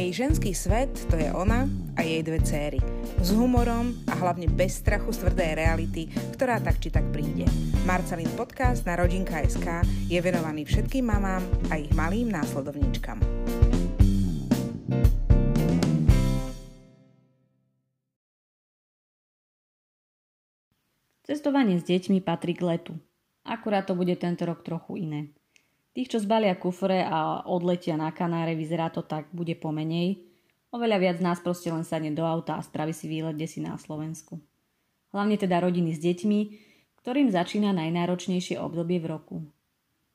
Jej ženský svet to je ona a jej dve céry. S humorom a hlavne bez strachu z tvrdej reality, ktorá tak či tak príde. Marcelin podcast na Rodinka.sk je venovaný všetkým mamám a ich malým následovníčkam. Cestovanie s deťmi patrí k letu. Akurát to bude tento rok trochu iné. Tých, čo zbalia kufre a odletia na Kanáre, vyzerá to tak, bude pomenej. Oveľa viac nás proste len sadne do auta a spraví si výlet si na Slovensku. Hlavne teda rodiny s deťmi, ktorým začína najnáročnejšie obdobie v roku.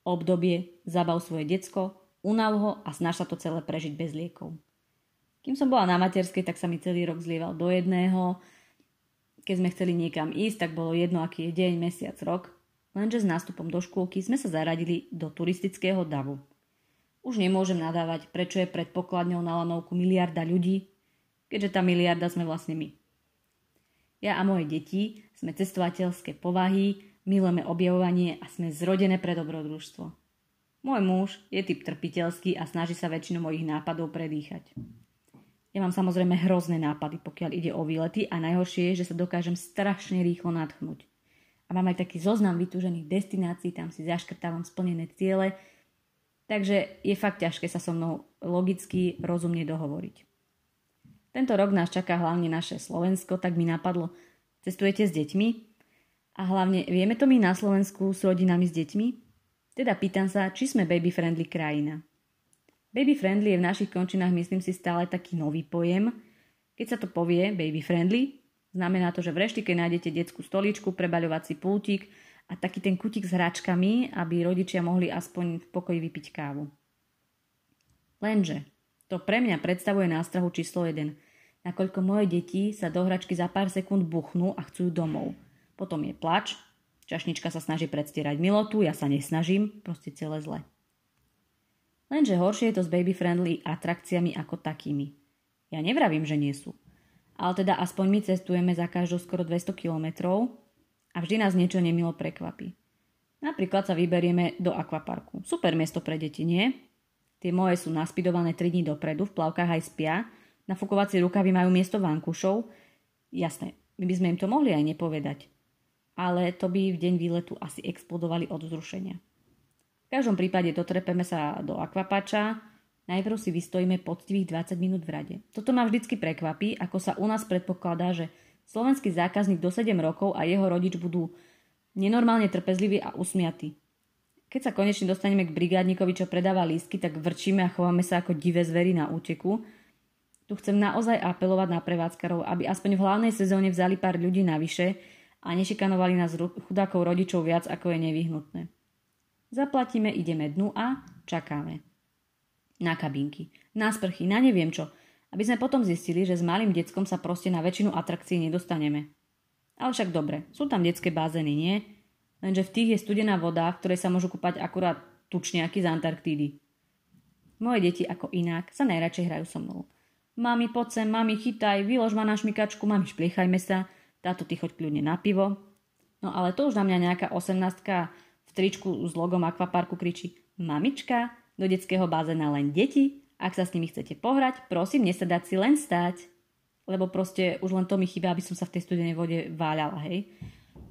Obdobie zabav svoje decko, unav ho a snaž sa to celé prežiť bez liekov. Kým som bola na materskej, tak sa mi celý rok zlieval do jedného. Keď sme chceli niekam ísť, tak bolo jedno, aký je deň, mesiac, rok lenže s nástupom do škôlky sme sa zaradili do turistického davu. Už nemôžem nadávať, prečo je pred pokladňou na lanovku miliarda ľudí, keďže tá miliarda sme vlastne my. Ja a moje deti sme cestovateľské povahy, milujeme objavovanie a sme zrodené pre dobrodružstvo. Môj muž je typ trpiteľský a snaží sa väčšinu mojich nápadov predýchať. Ja mám samozrejme hrozné nápady, pokiaľ ide o výlety a najhoršie je, že sa dokážem strašne rýchlo nadchnúť a mám aj taký zoznam vytúžených destinácií, tam si zaškrtávam splnené ciele, takže je fakt ťažké sa so mnou logicky, rozumne dohovoriť. Tento rok nás čaká hlavne naše Slovensko, tak mi napadlo, cestujete s deťmi? A hlavne, vieme to my na Slovensku s rodinami s deťmi? Teda pýtam sa, či sme baby-friendly krajina. Baby-friendly je v našich končinách, myslím si, stále taký nový pojem. Keď sa to povie baby-friendly, Znamená to, že v reštike nájdete detskú stoličku, prebaľovací pultík a taký ten kutik s hračkami, aby rodičia mohli aspoň v pokoji vypiť kávu. Lenže to pre mňa predstavuje nástrahu číslo 1, nakoľko moje deti sa do hračky za pár sekúnd buchnú a chcú domov. Potom je plač, čašnička sa snaží predstierať milotu, ja sa nesnažím, proste celé zle. Lenže horšie je to s baby-friendly atrakciami ako takými. Ja nevravím, že nie sú ale teda aspoň my cestujeme za každú skoro 200 kilometrov a vždy nás niečo nemilo prekvapí. Napríklad sa vyberieme do akvaparku. Super miesto pre deti, nie? Tie moje sú naspidované 3 dní dopredu, v plavkách aj spia, nafúkovacie rukavy majú miesto vankušov. Jasné, my by sme im to mohli aj nepovedať. Ale to by v deň výletu asi explodovali od vzrušenia. V každom prípade dotrepeme sa do akvapača, Najprv si vystojíme poctivých 20 minút v rade. Toto ma vždycky prekvapí, ako sa u nás predpokladá, že slovenský zákazník do 7 rokov a jeho rodič budú nenormálne trpezliví a usmiatí. Keď sa konečne dostaneme k brigádnikovi, čo predáva lístky, tak vrčíme a chováme sa ako divé zvery na úteku. Tu chcem naozaj apelovať na prevádzkarov, aby aspoň v hlavnej sezóne vzali pár ľudí navyše a nešikanovali nás chudákov rodičov viac, ako je nevyhnutné. Zaplatíme, ideme dnu a čakáme na kabinky, na sprchy, na neviem čo, aby sme potom zistili, že s malým deckom sa proste na väčšinu atrakcií nedostaneme. Ale však dobre, sú tam detské bazény, nie? Lenže v tých je studená voda, v ktorej sa môžu kúpať akurát tučniaky z Antarktídy. Moje deti ako inak sa najradšej hrajú so mnou. Mami, poď sem, mami, chytaj, vylož ma na šmikačku, mami, špliechajme sa, táto ty choď kľudne na pivo. No ale to už na mňa nejaká osemnástka v tričku s logom akvaparku kričí Mamička, do detského bazéna len deti. Ak sa s nimi chcete pohrať, prosím, nesadať si len stať. Lebo proste už len to mi chýba, aby som sa v tej studenej vode váľala, hej.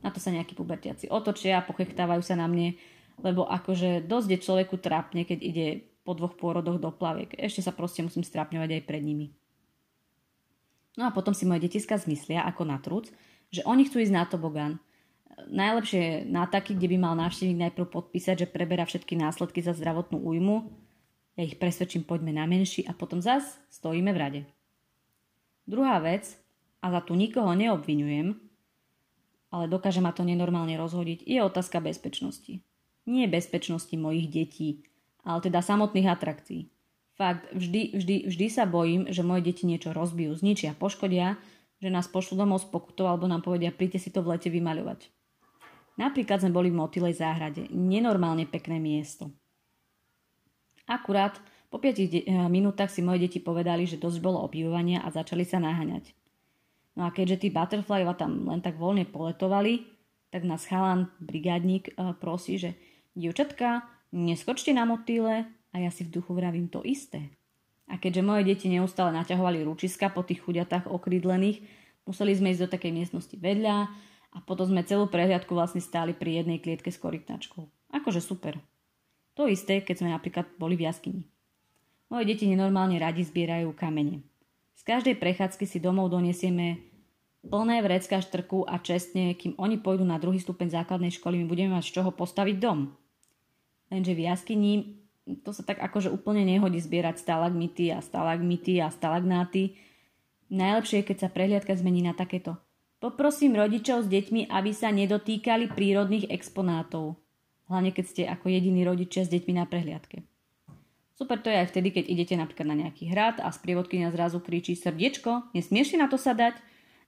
Na to sa nejakí pubertiaci otočia, pochechtávajú sa na mne, lebo akože dosť je človeku trápne, keď ide po dvoch pôrodoch do plaviek. Ešte sa proste musím strápňovať aj pred nimi. No a potom si moje detiska zmyslia, ako na trúc, že oni chcú ísť na tobogán. Najlepšie je na taký, kde by mal návštevník najprv podpísať, že preberá všetky následky za zdravotnú újmu. Ja ich presvedčím, poďme na menší a potom zas stojíme v rade. Druhá vec, a za tu nikoho neobvinujem, ale dokáže ma to nenormálne rozhodiť, je otázka bezpečnosti. Nie bezpečnosti mojich detí, ale teda samotných atrakcií. Fakt, vždy, vždy, vždy sa bojím, že moje deti niečo rozbijú, zničia, poškodia, že nás pošlu domov s pokutou alebo nám povedia, príďte si to v lete vymaľovať. Napríklad sme boli v Motylej záhrade. Nenormálne pekné miesto. Akurát po 5 de- eh, minútach si moje deti povedali, že dosť bolo opívania a začali sa naháňať. No a keďže tí butterflyva tam len tak voľne poletovali, tak nás chalan, brigádnik, eh, prosí, že dievčatka, neskočte na motýle a ja si v duchu vravím to isté. A keďže moje deti neustále naťahovali ručiska po tých chudiatách okrídlených, museli sme ísť do takej miestnosti vedľa a potom sme celú prehliadku vlastne stáli pri jednej klietke s korytnačkou. Akože super. To isté, keď sme napríklad boli v jaskyni. Moje deti nenormálne radi zbierajú kamene. Z každej prechádzky si domov donesieme plné vrecka štrku a čestne, kým oni pôjdu na druhý stupeň základnej školy, my budeme mať z čoho postaviť dom. Lenže v jaskyni to sa tak akože úplne nehodí zbierať stalagmity a stalagmity a stalagnáty. Najlepšie je, keď sa prehliadka zmení na takéto. Poprosím rodičov s deťmi, aby sa nedotýkali prírodných exponátov. Hlavne keď ste ako jediní rodičia s deťmi na prehliadke. Super to je aj vtedy, keď idete napríklad na nejaký hrad a sprievodkynia zrazu kričí srdiečko, nesmieš si na to sa dať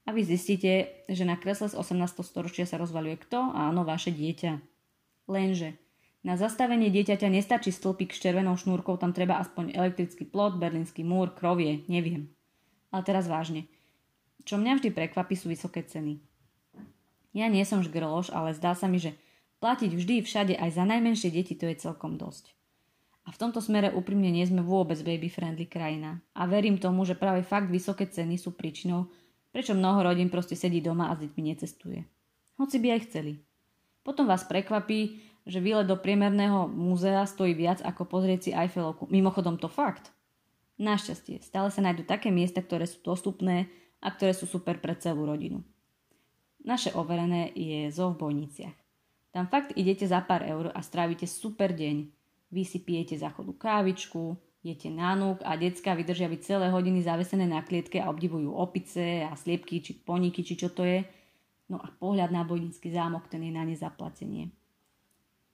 a vy zistíte, že na kresle z 18. storočia sa rozvaluje kto? Áno, vaše dieťa. Lenže na zastavenie dieťaťa nestačí stĺpik s červenou šnúrkou, tam treba aspoň elektrický plot, berlínsky múr, krovie, neviem. Ale teraz vážne. Čo mňa vždy prekvapí sú vysoké ceny. Ja nie som žgrloš, ale zdá sa mi, že platiť vždy všade aj za najmenšie deti to je celkom dosť. A v tomto smere úprimne nie sme vôbec baby-friendly krajina. A verím tomu, že práve fakt vysoké ceny sú príčinou, prečo mnoho rodín proste sedí doma a s deťmi necestuje. Hoci by aj chceli. Potom vás prekvapí, že výlet do priemerného múzea stojí viac ako pozrieť si Eiffelovku. Mimochodom to fakt. Našťastie, stále sa nájdú také miesta, ktoré sú dostupné a ktoré sú super pre celú rodinu. Naše overené je zo v Bojniciach. Tam fakt idete za pár eur a strávite super deň. Vy si pijete záchodu kávičku, jete nánuk a decka vydržia byť celé hodiny zavesené na klietke a obdivujú opice a sliepky či poníky, či čo to je. No a pohľad na bojnický zámok, ten je na nezaplatenie.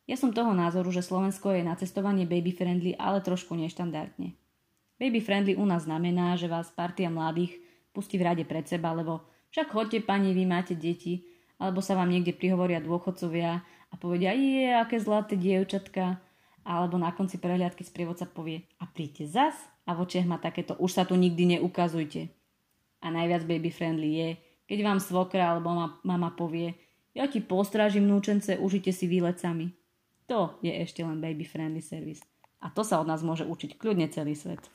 Ja som toho názoru, že Slovensko je na cestovanie baby-friendly, ale trošku neštandardne. Baby-friendly u nás znamená, že vás partia mladých pustí v rade pred seba, lebo však chodte pani, vy máte deti, alebo sa vám niekde prihovoria dôchodcovia a povedia, je, aké zlaté dievčatka, alebo na konci prehliadky sprievodca povie a príďte zas a v očiach má takéto už sa tu nikdy neukazujte. A najviac baby friendly je, keď vám svokra alebo mama povie ja ti postrážim núčence, užite si výlecami. To je ešte len baby friendly service. A to sa od nás môže učiť kľudne celý svet.